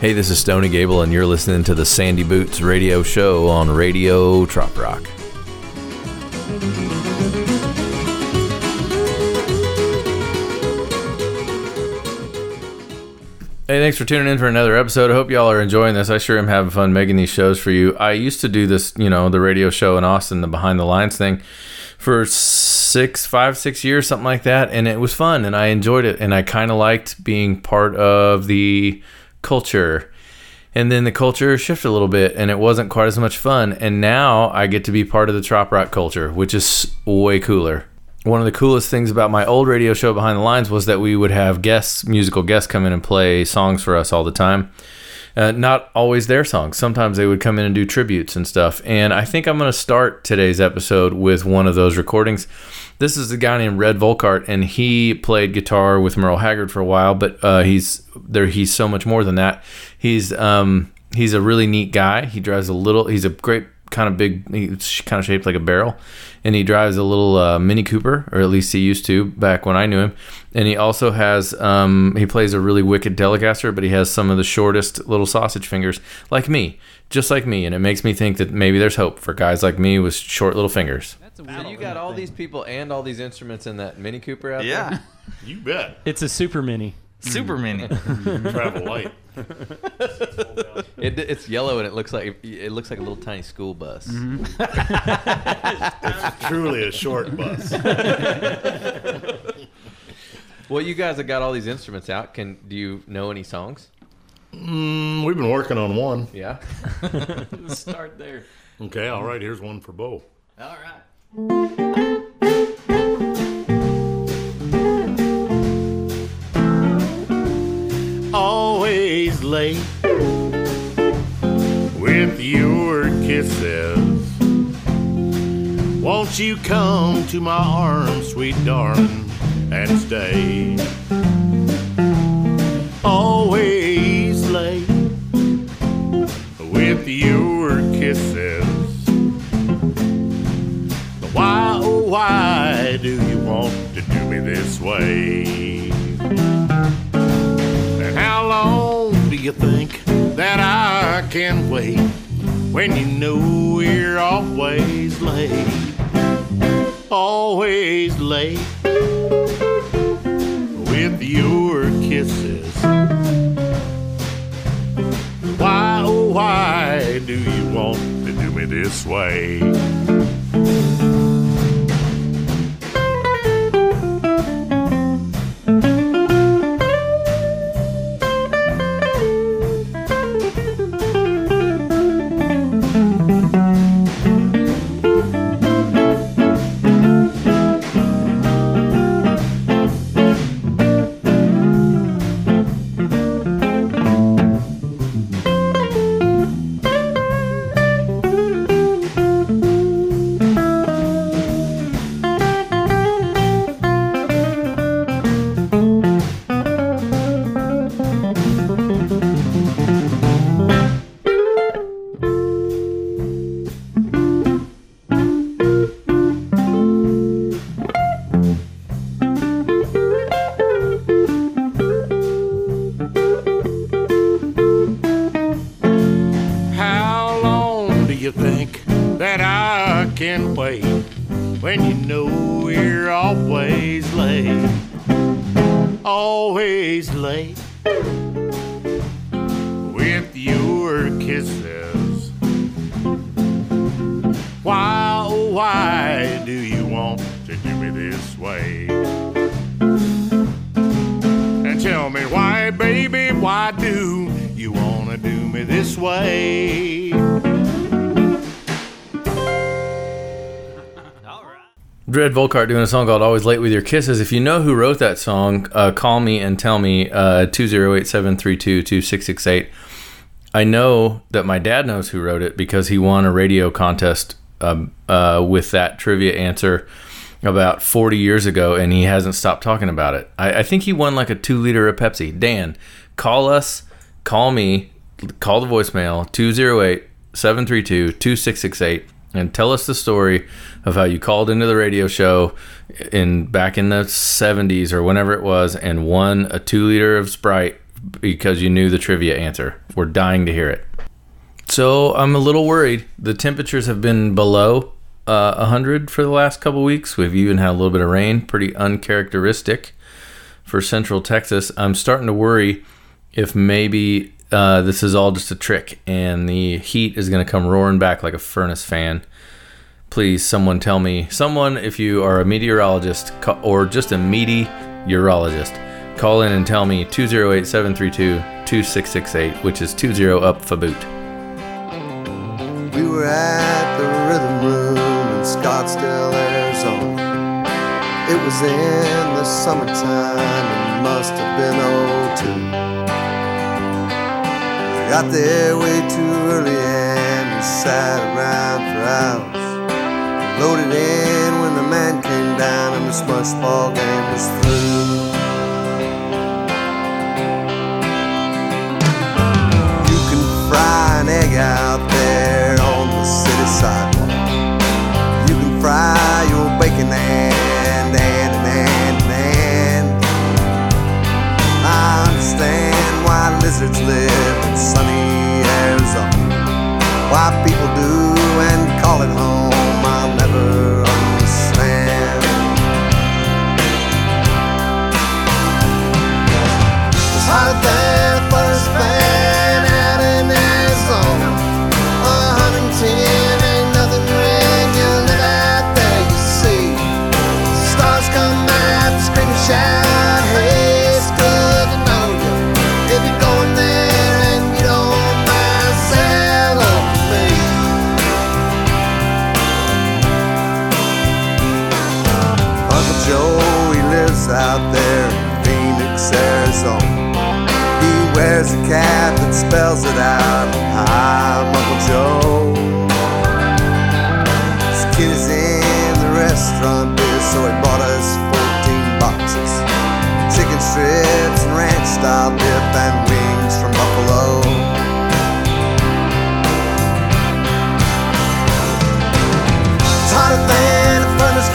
Hey, this is Stony Gable, and you're listening to the Sandy Boots radio show on Radio Trop Rock. Hey, thanks for tuning in for another episode. I hope y'all are enjoying this. I sure am having fun making these shows for you. I used to do this, you know, the radio show in Austin, the Behind the Lines thing, for six, five, six years, something like that, and it was fun, and I enjoyed it, and I kind of liked being part of the culture. And then the culture shifted a little bit, and it wasn't quite as much fun. And now I get to be part of the trop rock culture, which is way cooler one of the coolest things about my old radio show behind the lines was that we would have guests musical guests come in and play songs for us all the time uh, not always their songs. Sometimes they would come in and do tributes and stuff. And i think i'm going to start today's episode with one of those recordings. This is a guy named Red Volkaert and he played guitar with merle haggard for a while but uh, he's there he's so much more than that. He's um, he's a really neat guy. He drives a little he's a great kind of big. He's kind of shaped like a barrel, and he drives a little uh, Mini Cooper, or at least he used to back when I knew him. And he also has um, he plays a really wicked Telecaster, but he has some of the shortest little sausage fingers, like me, just like me. And it makes me think that maybe there's hope for guys like me with short little fingers. That's a so you got all these people and all these instruments in that Mini Cooper out yeah. there. Yeah, you bet. It's a super mini. Super mini. Travel light. it, it's yellow and it looks like it looks like a little tiny school bus. Mm-hmm. it's truly a short bus. well, you guys have got all these instruments out. Can do you know any songs? Mm, we've been working on one. Yeah. start there. Okay. All right. Here's one for Bo. All right. Late with your kisses. Won't you come to my arms, sweet darling, and stay? Always late with your kisses. Why, oh, why do you want to do me this way? You think that I can wait when you know we're always late? Always late with your kisses. Why, oh, why do you want to do me this way? Volkaert doing a song called "Always Late with Your Kisses." If you know who wrote that song, uh, call me and tell me uh, two zero eight seven three two two six six eight. I know that my dad knows who wrote it because he won a radio contest um, uh, with that trivia answer about 40 years ago, and he hasn't stopped talking about it. I, I think he won like a two liter of Pepsi. Dan, call us, call me, call the voicemail 208 732 2668 and tell us the story of how you called into the radio show in back in the 70s or whenever it was and won a two liter of Sprite because you knew the trivia answer. We're dying to hear it. So I'm a little worried. The temperatures have been below uh, 100 for the last couple weeks. We've even had a little bit of rain, pretty uncharacteristic for central Texas. I'm starting to worry if maybe uh, this is all just a trick and the heat is going to come roaring back like a furnace fan. Please, someone tell me, someone, if you are a meteorologist or just a meteorologist, call in and tell me 208 732 2668, which is 20 up for boot. We were at the Rhythm Room in Scottsdale, Arizona. It was in the summertime and must have been 02. Got there way too early and we sat around for hours. Loaded in when the man came down and the smush ball game was through. You can fry an egg out there on the city sidewalk. You can fry your bacon and and and and and. I understand why lizards live sunny Arizona. Why people do and call it home,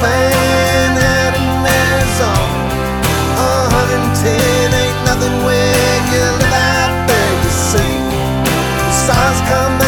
out in 110 ain't nothing you live out there, you see. The come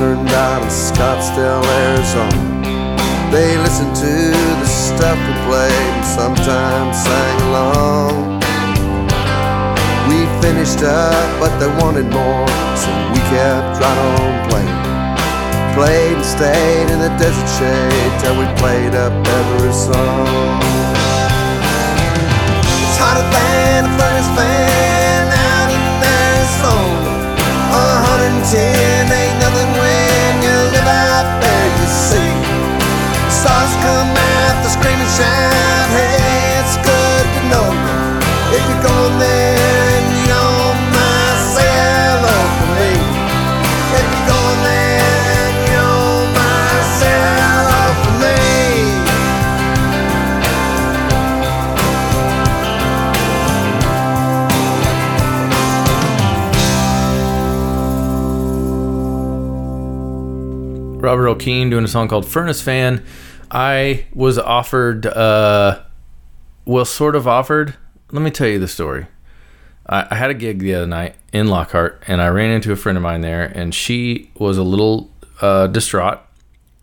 turned out in Scottsdale, Arizona. They listened to the stuff we played and sometimes sang along. We finished up, but they wanted more, so we kept right on playing. Played and stayed in the desert shade till we played up every song. It's hotter than a furnace fan out in Arizona. 110 Robert Earl Keen doing a song called Furnace Fan. I was offered, uh, well, sort of offered. Let me tell you the story. I, I had a gig the other night in Lockhart, and I ran into a friend of mine there, and she was a little uh, distraught,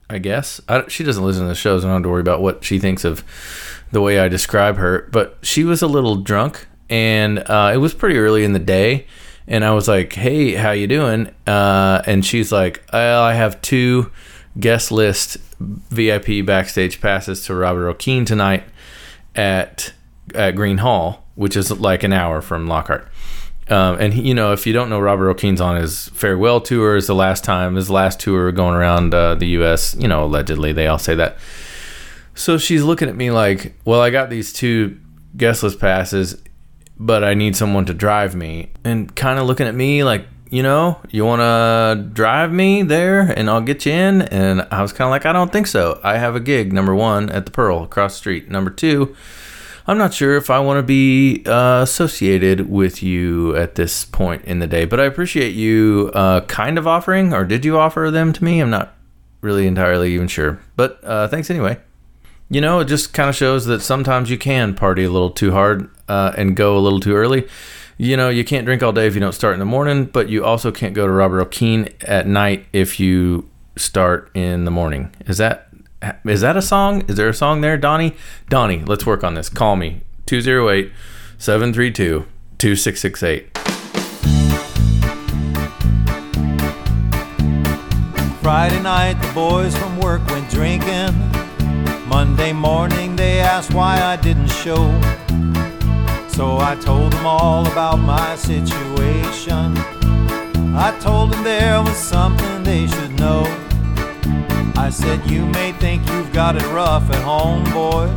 I guess. I, she doesn't listen to the shows, and I don't have to worry about what she thinks of the way I describe her. But she was a little drunk, and uh, it was pretty early in the day and I was like, "Hey, how you doing?" Uh, and she's like, "I have two guest list VIP backstage passes to Robert Earl Keen tonight at at Gruene Hall, which is like an hour from Lockhart." Um, and he, you know, if you don't know, Robert Earl Keen's on his farewell tour. Is the last time his last tour going around uh, the U.S. You know, allegedly they all say that. So she's looking at me like, well, I got these two guest list passes, but I need someone to drive me, and kind of looking at me like, you know, you want to drive me there and I'll get you in. And I was kind of like, I don't think so. I have a gig, number one, at the Pearl across the street. Number two, I'm not sure if I want to be uh, associated with you at this point in the day, but I appreciate you uh, kind of offering, or did you offer them to me? I'm not really entirely even sure, but uh, thanks anyway. You know, it just kind of shows that sometimes you can party a little too hard uh, and go a little too early. You know, you can't drink all day if you don't start in the morning, but you also can't go to Robert Earl Keen at night if you start in the morning. Is that is that a song? Is there a song there, Donnie? Donnie, let's work on this. Call me 208 732 2668. Friday night, the boys from work went drinking. Monday morning, they asked why I didn't show. So I told them all about my situation. I told them there was something they should know. I said, You may think you've got it rough at home, boys.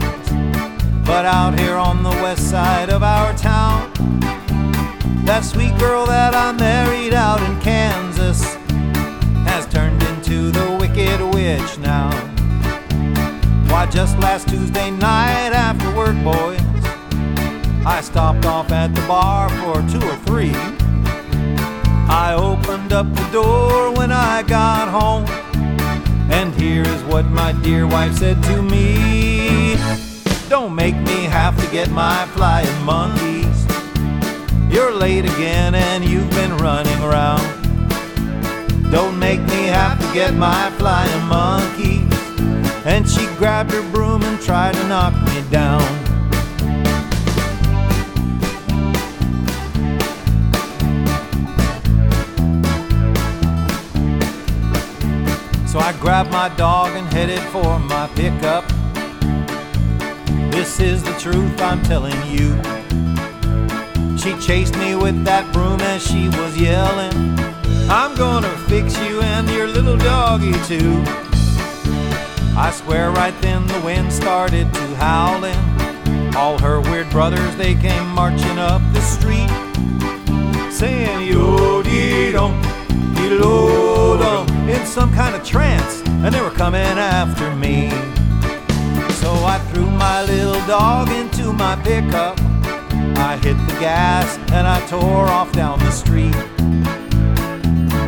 But out here on the west side of our town, that sweet girl that I married out in Kansas has turned into the wicked witch now. Why, just last Tuesday night after work, boys, I stopped off at the bar for two or three. I opened up the door when I got home, and here is what my dear wife said to me Don't make me have to get my flying monkeys. You're late again and you've been running around. Don't make me have to get my flying monkeys. And she grabbed her broom and tried to knock me down. So I grabbed my dog and headed for my pickup. This is the truth I'm telling you. She chased me with that broom as she was yelling. I'm gonna fix you and your little doggy too. I swear right then the wind started to howling. All her weird brothers, they came marching up the street, saying yo dee in some kind of trance, and they were coming after me. So I threw my little dog into my pickup. I hit the gas and I tore off down the street.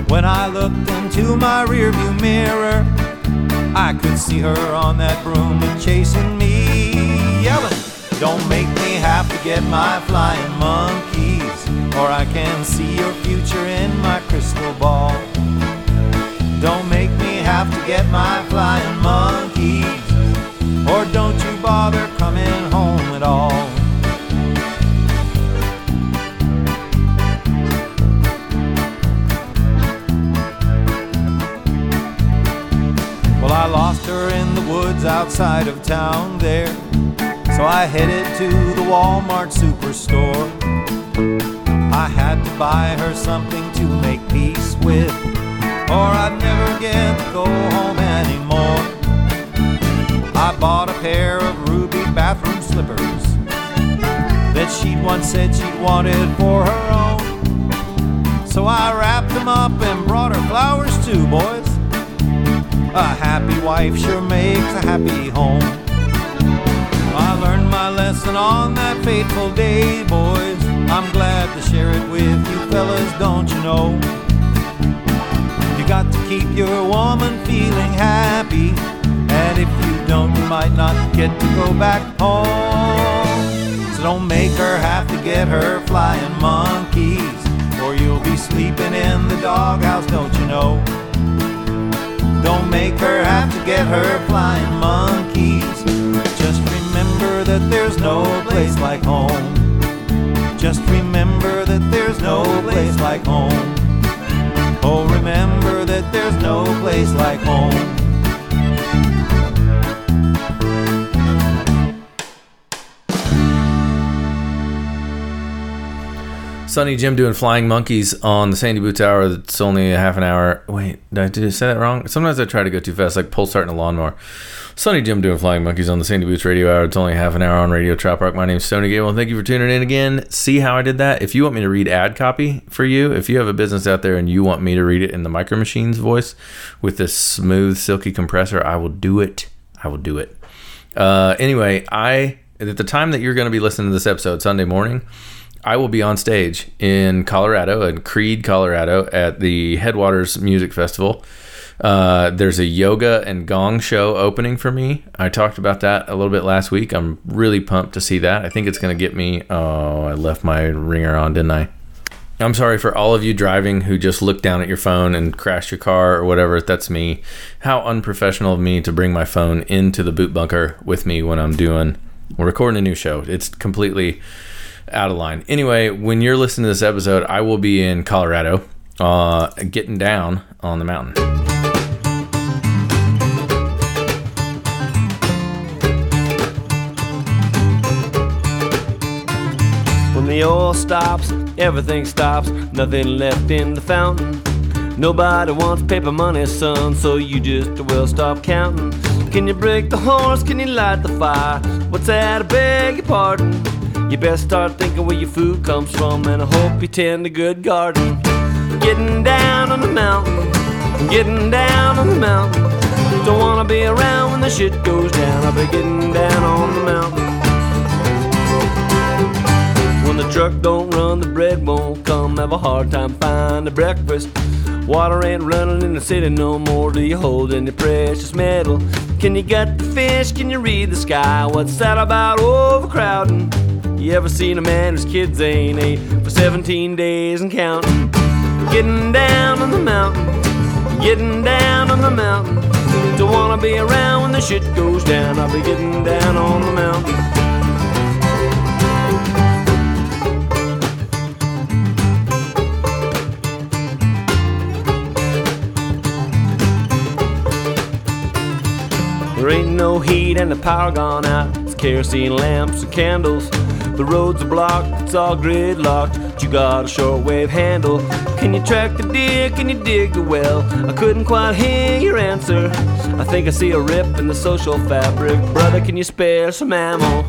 When I looked into my rearview mirror, I could see her on that broom chasing me, yelling, Don't make me have to get my flying monkeys, or I can see your future in my crystal ball. Don't make me have to get my flying monkeys, or don't you bother coming home at all. Well, I lost her in the woods outside of town there. So I headed to the Walmart superstore. I had to buy her something to make peace with, or I'd never get to go home anymore. I bought a pair of ruby bathroom slippers that she'd once said she wanted for her own. So I wrapped them up and brought her flowers too, boys. A happy wife sure makes a happy home. I learned my lesson on that fateful day, boys. I'm glad to share it with you fellas, don't you know? Got to keep your woman feeling happy. And if you don't, you might not get to go back home. So don't make her have to get her flying monkeys, or you'll be sleeping in the doghouse, don't you know? Don't make her have to get her flying monkeys. Just remember that there's no place like home. Just remember that there's no place like home. Place like home. Sunny Jim doing Flying Monkeys on the Sandy Boots Hour. That's only a half an hour. Wait, did I, did I say that wrong? Sometimes I try to go too fast, like pull starting a lawnmower. Sunny Jim doing Flying Monkeys on the Sandy Boots Radio Hour. It's only half an hour on Radio Trop Rock. My name's Stoney Gable, thank you for tuning in again. See how I did that? If you want me to read ad copy for you, if you have a business out there and you want me to read it in the Micro Machines voice with this smooth, silky compressor, I will do it. I will do it. Uh, anyway, I at the time that you're going to be listening to this episode, Sunday morning, I will be on stage in Colorado, in Creede, Colorado, at the Headwaters Music Festival. Uh, there's a yoga and gong show opening for me. I talked about that a little bit last week. I'm really pumped to see that. I think it's going to get me. Oh, I left my ringer on, didn't I? I'm sorry for all of you driving who just looked down at your phone and crashed your car or whatever. That's me. How unprofessional of me to bring my phone into the boot bunker with me when I'm doing, we're recording a new show. It's completely out of line. Anyway, when you're listening to this episode, I will be in Colorado, uh, getting down on the mountain. When the oil stops, everything stops, nothing left in the fountain. Nobody wants paper money, son, so you just will stop counting. Can you break the horse? Can you light the fire? What's that? I beg your pardon. You best start thinking where your food comes from, and I hope you tend a good garden. Getting down on the mountain, getting down on the mountain. Don't wanna be around when the shit goes down. I'll be getting down on the mountain. When the truck don't run, the bread won't come. Have a hard time finding breakfast. Water ain't running in the city no more. Do you hold any precious metal? Can you get the fish? Can you read the sky? What's that about overcrowding? You ever seen a man whose kids ain't ate for 17 days and counting? Getting down on the mountain, getting down on the mountain. Don't wanna be around when the shit goes down. I'll be getting down on the mountain. There ain't no heat and the power gone out. It's kerosene lamps and candles. The roads are blocked, it's all gridlocked. But you got a shortwave handle. Can you track the deer? Can you dig the well? I couldn't quite hear your answer. I think I see a rip in the social fabric. Brother, can you spare some ammo?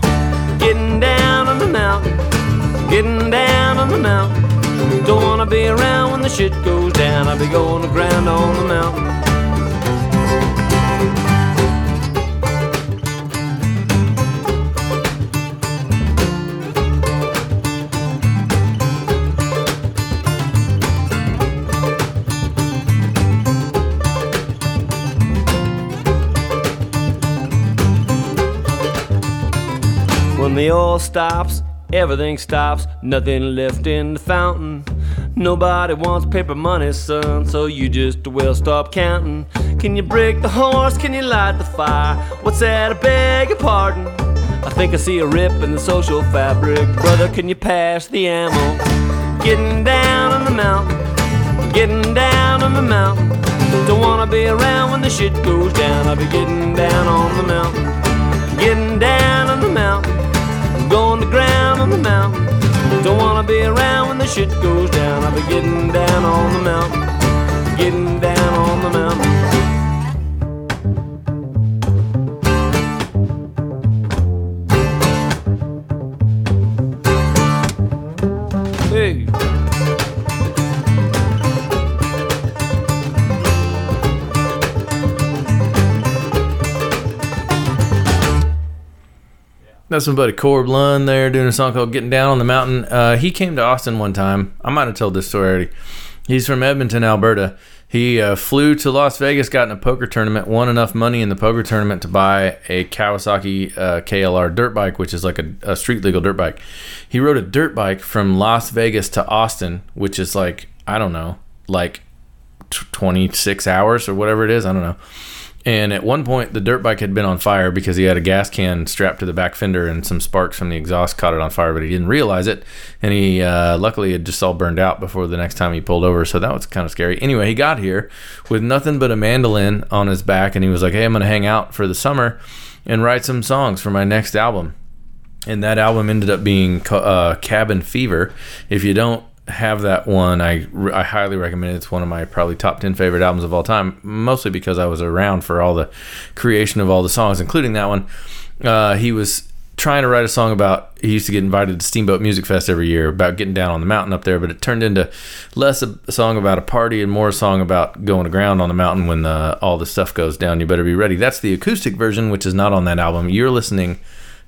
Getting down on the mountain, getting down on the mountain. Don't wanna be around when the shit goes down. I'll be going to ground on the mountain. Oil stops, everything stops, nothing left in the fountain. Nobody wants paper money, son, so you just will stop counting. Can you break the horse? Can you light the fire? What's that? I beg your pardon. I think I see a rip in the social fabric. Brother, can you pass the ammo? Getting down on the mountain, getting down on the mountain. Don't wanna be around when the shit goes down. I'll be getting down on the mountain, getting down on the mountain. Ground on the mountain. Don't wanna be around when the shit goes down. I'll be getting down on the mountain, getting down on the mountain. That's my buddy Corb Lund there doing a song called Getting Down on the Mountain. Uh, he came to Austin one time. I might have told this story already. He's from Edmonton, Alberta. He uh, flew to Las Vegas, got in a poker tournament, won enough money in the poker tournament to buy a Kawasaki uh, KLR dirt bike, which is like a, a street legal dirt bike. He rode a dirt bike from Las Vegas to Austin, which is like, I don't know, like t- 26 hours or whatever it is. I don't know. And at one point, the dirt bike had been on fire because he had a gas can strapped to the back fender, and some sparks from the exhaust caught it on fire, but he didn't realize it. And he uh, luckily had just all burned out before the next time he pulled over, so that was kind of scary. Anyway, he got here with nothing but a mandolin on his back, and he was like, "Hey, I'm gonna hang out for the summer and write some songs for my next album." And that album ended up being uh, Cabin Fever. If you don't have that one, I, I highly recommend it. It's one of my probably top 10 favorite albums of all time, mostly because I was around for all the creation of all the songs, including that one. Uh, he was trying to write a song about he used to get invited to Steamboat Music Fest every year about getting down on the mountain up there, but it turned into less a song about a party and more a song about going aground on the mountain when uh, all the stuff goes down. You better be ready. That's the acoustic version, which is not on that album. You're listening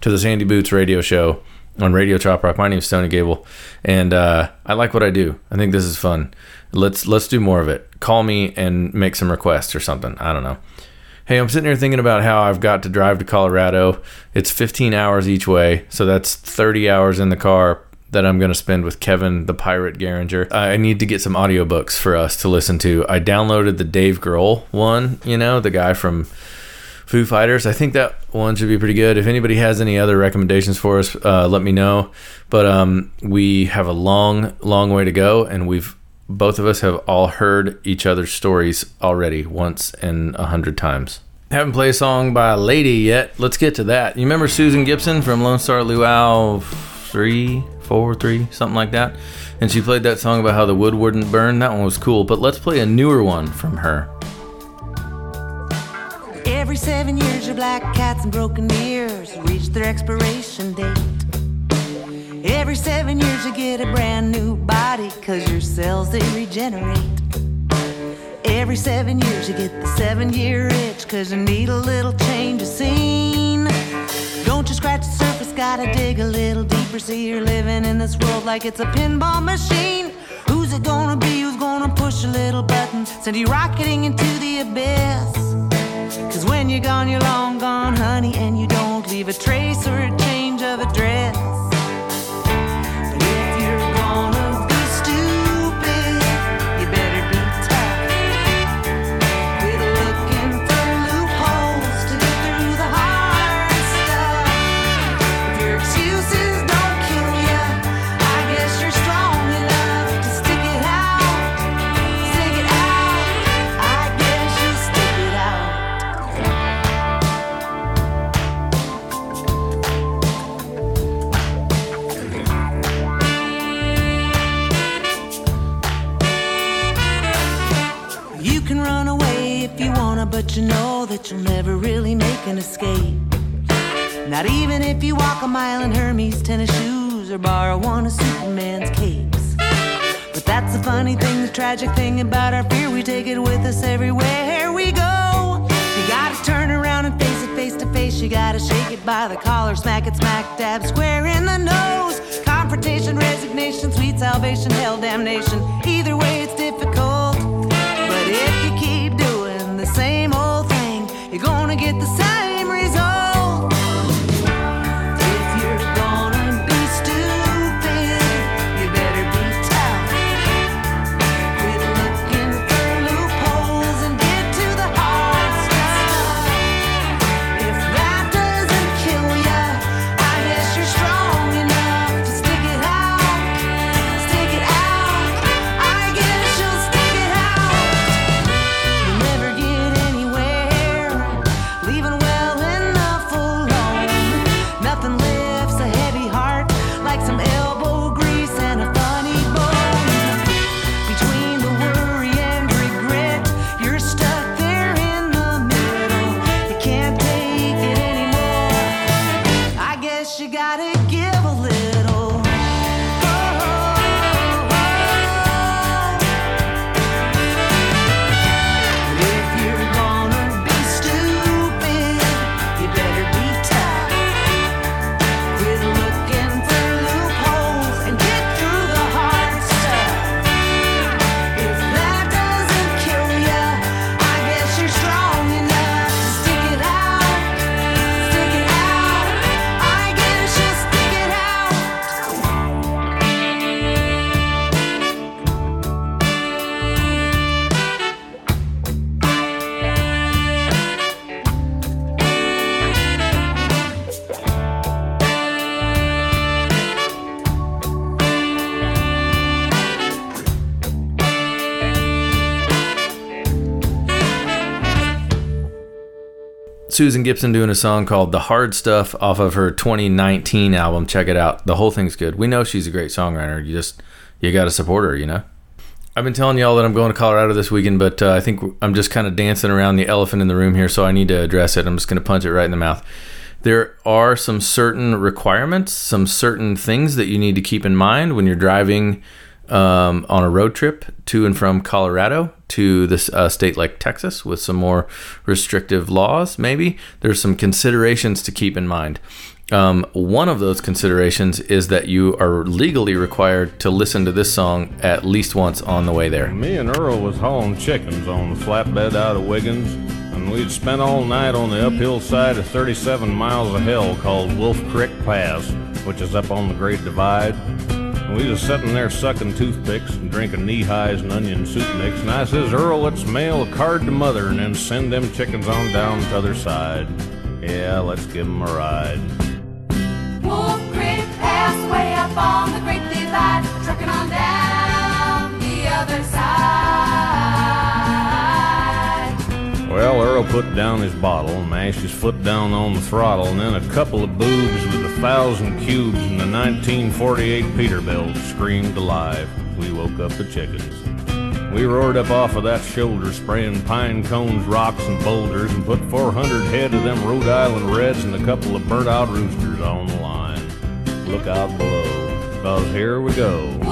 to the Sandy Boots radio show on Radio Trop Rock. My name is Tony Gable, and uh, I like what I do. I think this is fun. Let's let's do more of it. Call me and make some requests or something. I don't know. Hey, I'm sitting here thinking about how I've got to drive to Colorado. It's 15 hours each way, so that's 30 hours in the car that I'm going to spend with Kevin the Pirate Garinger. I need to get some audiobooks for us to listen to. I downloaded the Dave Grohl one, you know, the guy from Foo Fighters. I think that one should be pretty good. If anybody has any other recommendations for us, uh, let me know. But um, we have a long, long way to go, and we've both of us have all heard each other's stories already once and a hundred times. Haven't played a song by a lady yet. Let's get to that. You remember Susan Gibson from Lone Star Luau three, four, three, something like that? And she played that song about how the wood wouldn't burn. That one was cool. But let's play a newer one from her. Every seven years, your black cats and broken ears reach their expiration date. Every seven years, you get a brand new body, cause your cells they regenerate. Every seven years, you get the seven year itch, cause you need a little change of scene. Don't you scratch the surface, gotta dig a little deeper. See, you're living in this world like it's a pinball machine. Who's it gonna be? Who's gonna push a little button? Send you rocketing into the abyss. Cause when you're gone, you're long gone, honey, and you don't leave a trace or a change of address. But you know that you'll never really make an escape. Not even if you walk a mile in Hermes tennis shoes or borrow one of Superman's capes. But that's the funny thing, the tragic thing about our fear. We take it with us everywhere we go. You gotta turn around and face it face to face. You gotta shake it by the collar, smack it smack dab square in the nose. Confrontation, resignation, sweet salvation, hell, damnation. Either way, get the same Susan Gibson doing a song called The Hard Stuff off of her 2019 album. Check it out. The whole thing's good. We know she's a great songwriter. You just, you got to support her, you know? I've been telling y'all that I'm going to Colorado this weekend, but uh, I think I'm just kind of dancing around the elephant in the room here, so I need to address it. I'm just going to punch it right in the mouth. There are some certain requirements, some certain things that you need to keep in mind when you're driving um, on a road trip to and from Colorado to this uh, state like Texas with some more restrictive laws, maybe. There's some considerations to keep in mind. Um, one of those considerations is that you are legally required to listen to this song at least once on the way there. Me and Earl was hauling chickens on the flatbed out of Wiggins, and we'd spent all night on the uphill side of 37 miles of hell called Wolf Creek Pass, which is up on the Great Divide. And we was sitting there sucking toothpicks and drinking Nehis and onion soup mix, and I says, Earl, let's mail a card to mother and then send them chickens on down to other side. Yeah, let's give 'em a ride. Wolf Creek Pass way up on the Great Divide, trucking on down the other side. Well, Earl put down his bottle, mashed his foot down on the throttle, and then a couple of boobs with a thousand cubes and the 1948 Peterbilt screamed alive. We woke up the chickens. We roared up off of that shoulder, spraying pine cones, rocks, and boulders, and put 400 head of them Rhode Island Reds and a couple of burnt out roosters on the line. Look out below, cause here we go.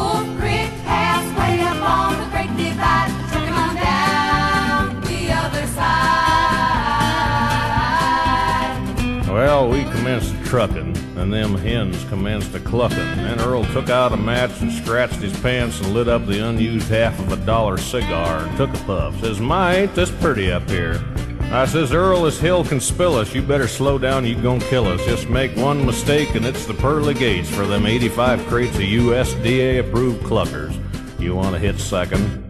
Well, we commenced trucking, and them hens commenced a clucking. Then Earl took out a match and scratched his pants and lit up the unused half of a dollar cigar and took a puff. Says, My, ain't this pretty up here? I says, Earl, this hill can spill us. You better slow down, you gon' kill us. Just make one mistake, and it's the pearly gates for them 85 crates of USDA approved cluckers. You wanna hit second?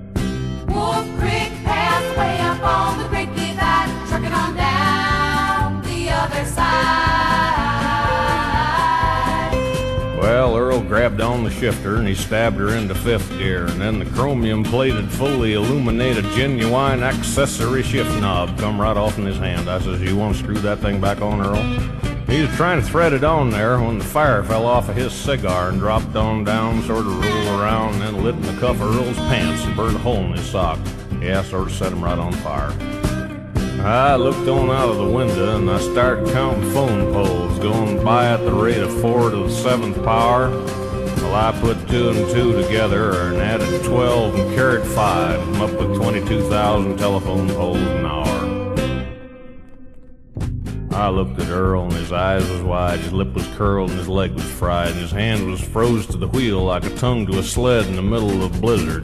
Grabbed on the shifter and he stabbed her into fifth gear, and then the chromium plated, fully illuminated, genuine accessory shift knob come right off in his hand. I says, You want to screw that thing back on, Earl? He was trying to thread it on there when the fire fell off of his cigar and dropped on down, sort of rolled around, and then lit in the cuff of Earl's pants and burned a hole in his sock. Yeah, sort of set him right on fire. I looked on out of the window and I started counting phone poles going by at the rate of four to the seventh power. Well, I put two and two together and added 12 and carried five. I'm up with 22,000 telephone poles an hour. I looked at Earl and his eyes was wide, his lip was curled and his leg was fried, and his hand was froze to the wheel like a tongue to a sled in the middle of a blizzard.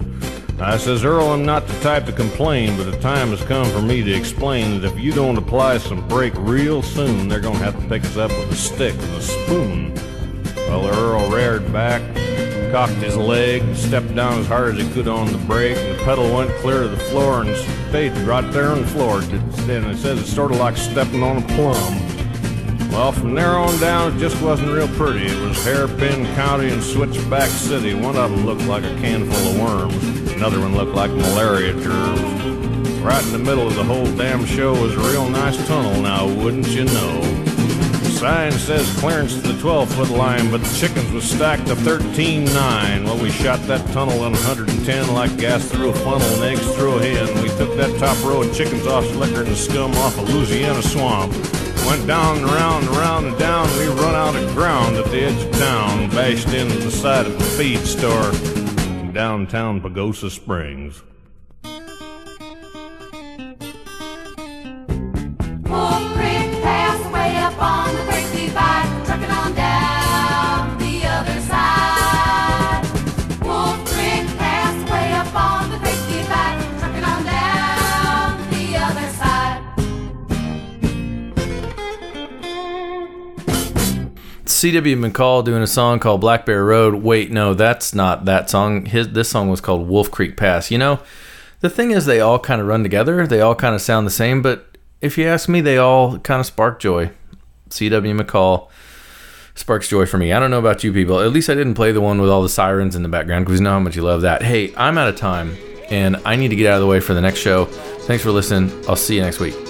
I says, Earl, I'm not the type to complain, but the time has come for me to explain that if you don't apply some brake real soon, they're gonna have to pick us up with a stick and a spoon. Well, Earl reared back, cocked his leg, stepped down as hard as he could on the brake, and the pedal went clear to the floor and stayed right there on the floor. And it says it's sort of like stepping on a plum. Well, from there on down, it just wasn't real pretty. It was Hairpin County and Switchback City. One of them looked like a can full of worms. Another one looked like malaria germs. Right in the middle of the whole damn show was a real nice tunnel now, wouldn't you know? Sign says clearance to the 12 foot line, but the chickens was stacked to 13 9. Well, we shot that tunnel on 110 like gas through a funnel and eggs through a hen. We took that top row of chickens off slicker and scum off a Louisiana swamp. Went down and around and around and down. We run out of ground at the edge of town, bashed into the side of the feed store in downtown Pagosa Springs. C.W. McCall doing a song called Black Bear Road. Wait, no, that's not that song. His this song was called Wolf Creek Pass. You know, the thing is, they all kind of run together. They all kind of sound the same, but if you ask me, they all kind of spark joy. C.W. McCall sparks joy for me. I don't know about you people. At least I didn't play the one with all the sirens in the background because you know how much you love that. Hey, I'm out of time and I need to get out of the way for the next show. Thanks for listening. I'll see you next week.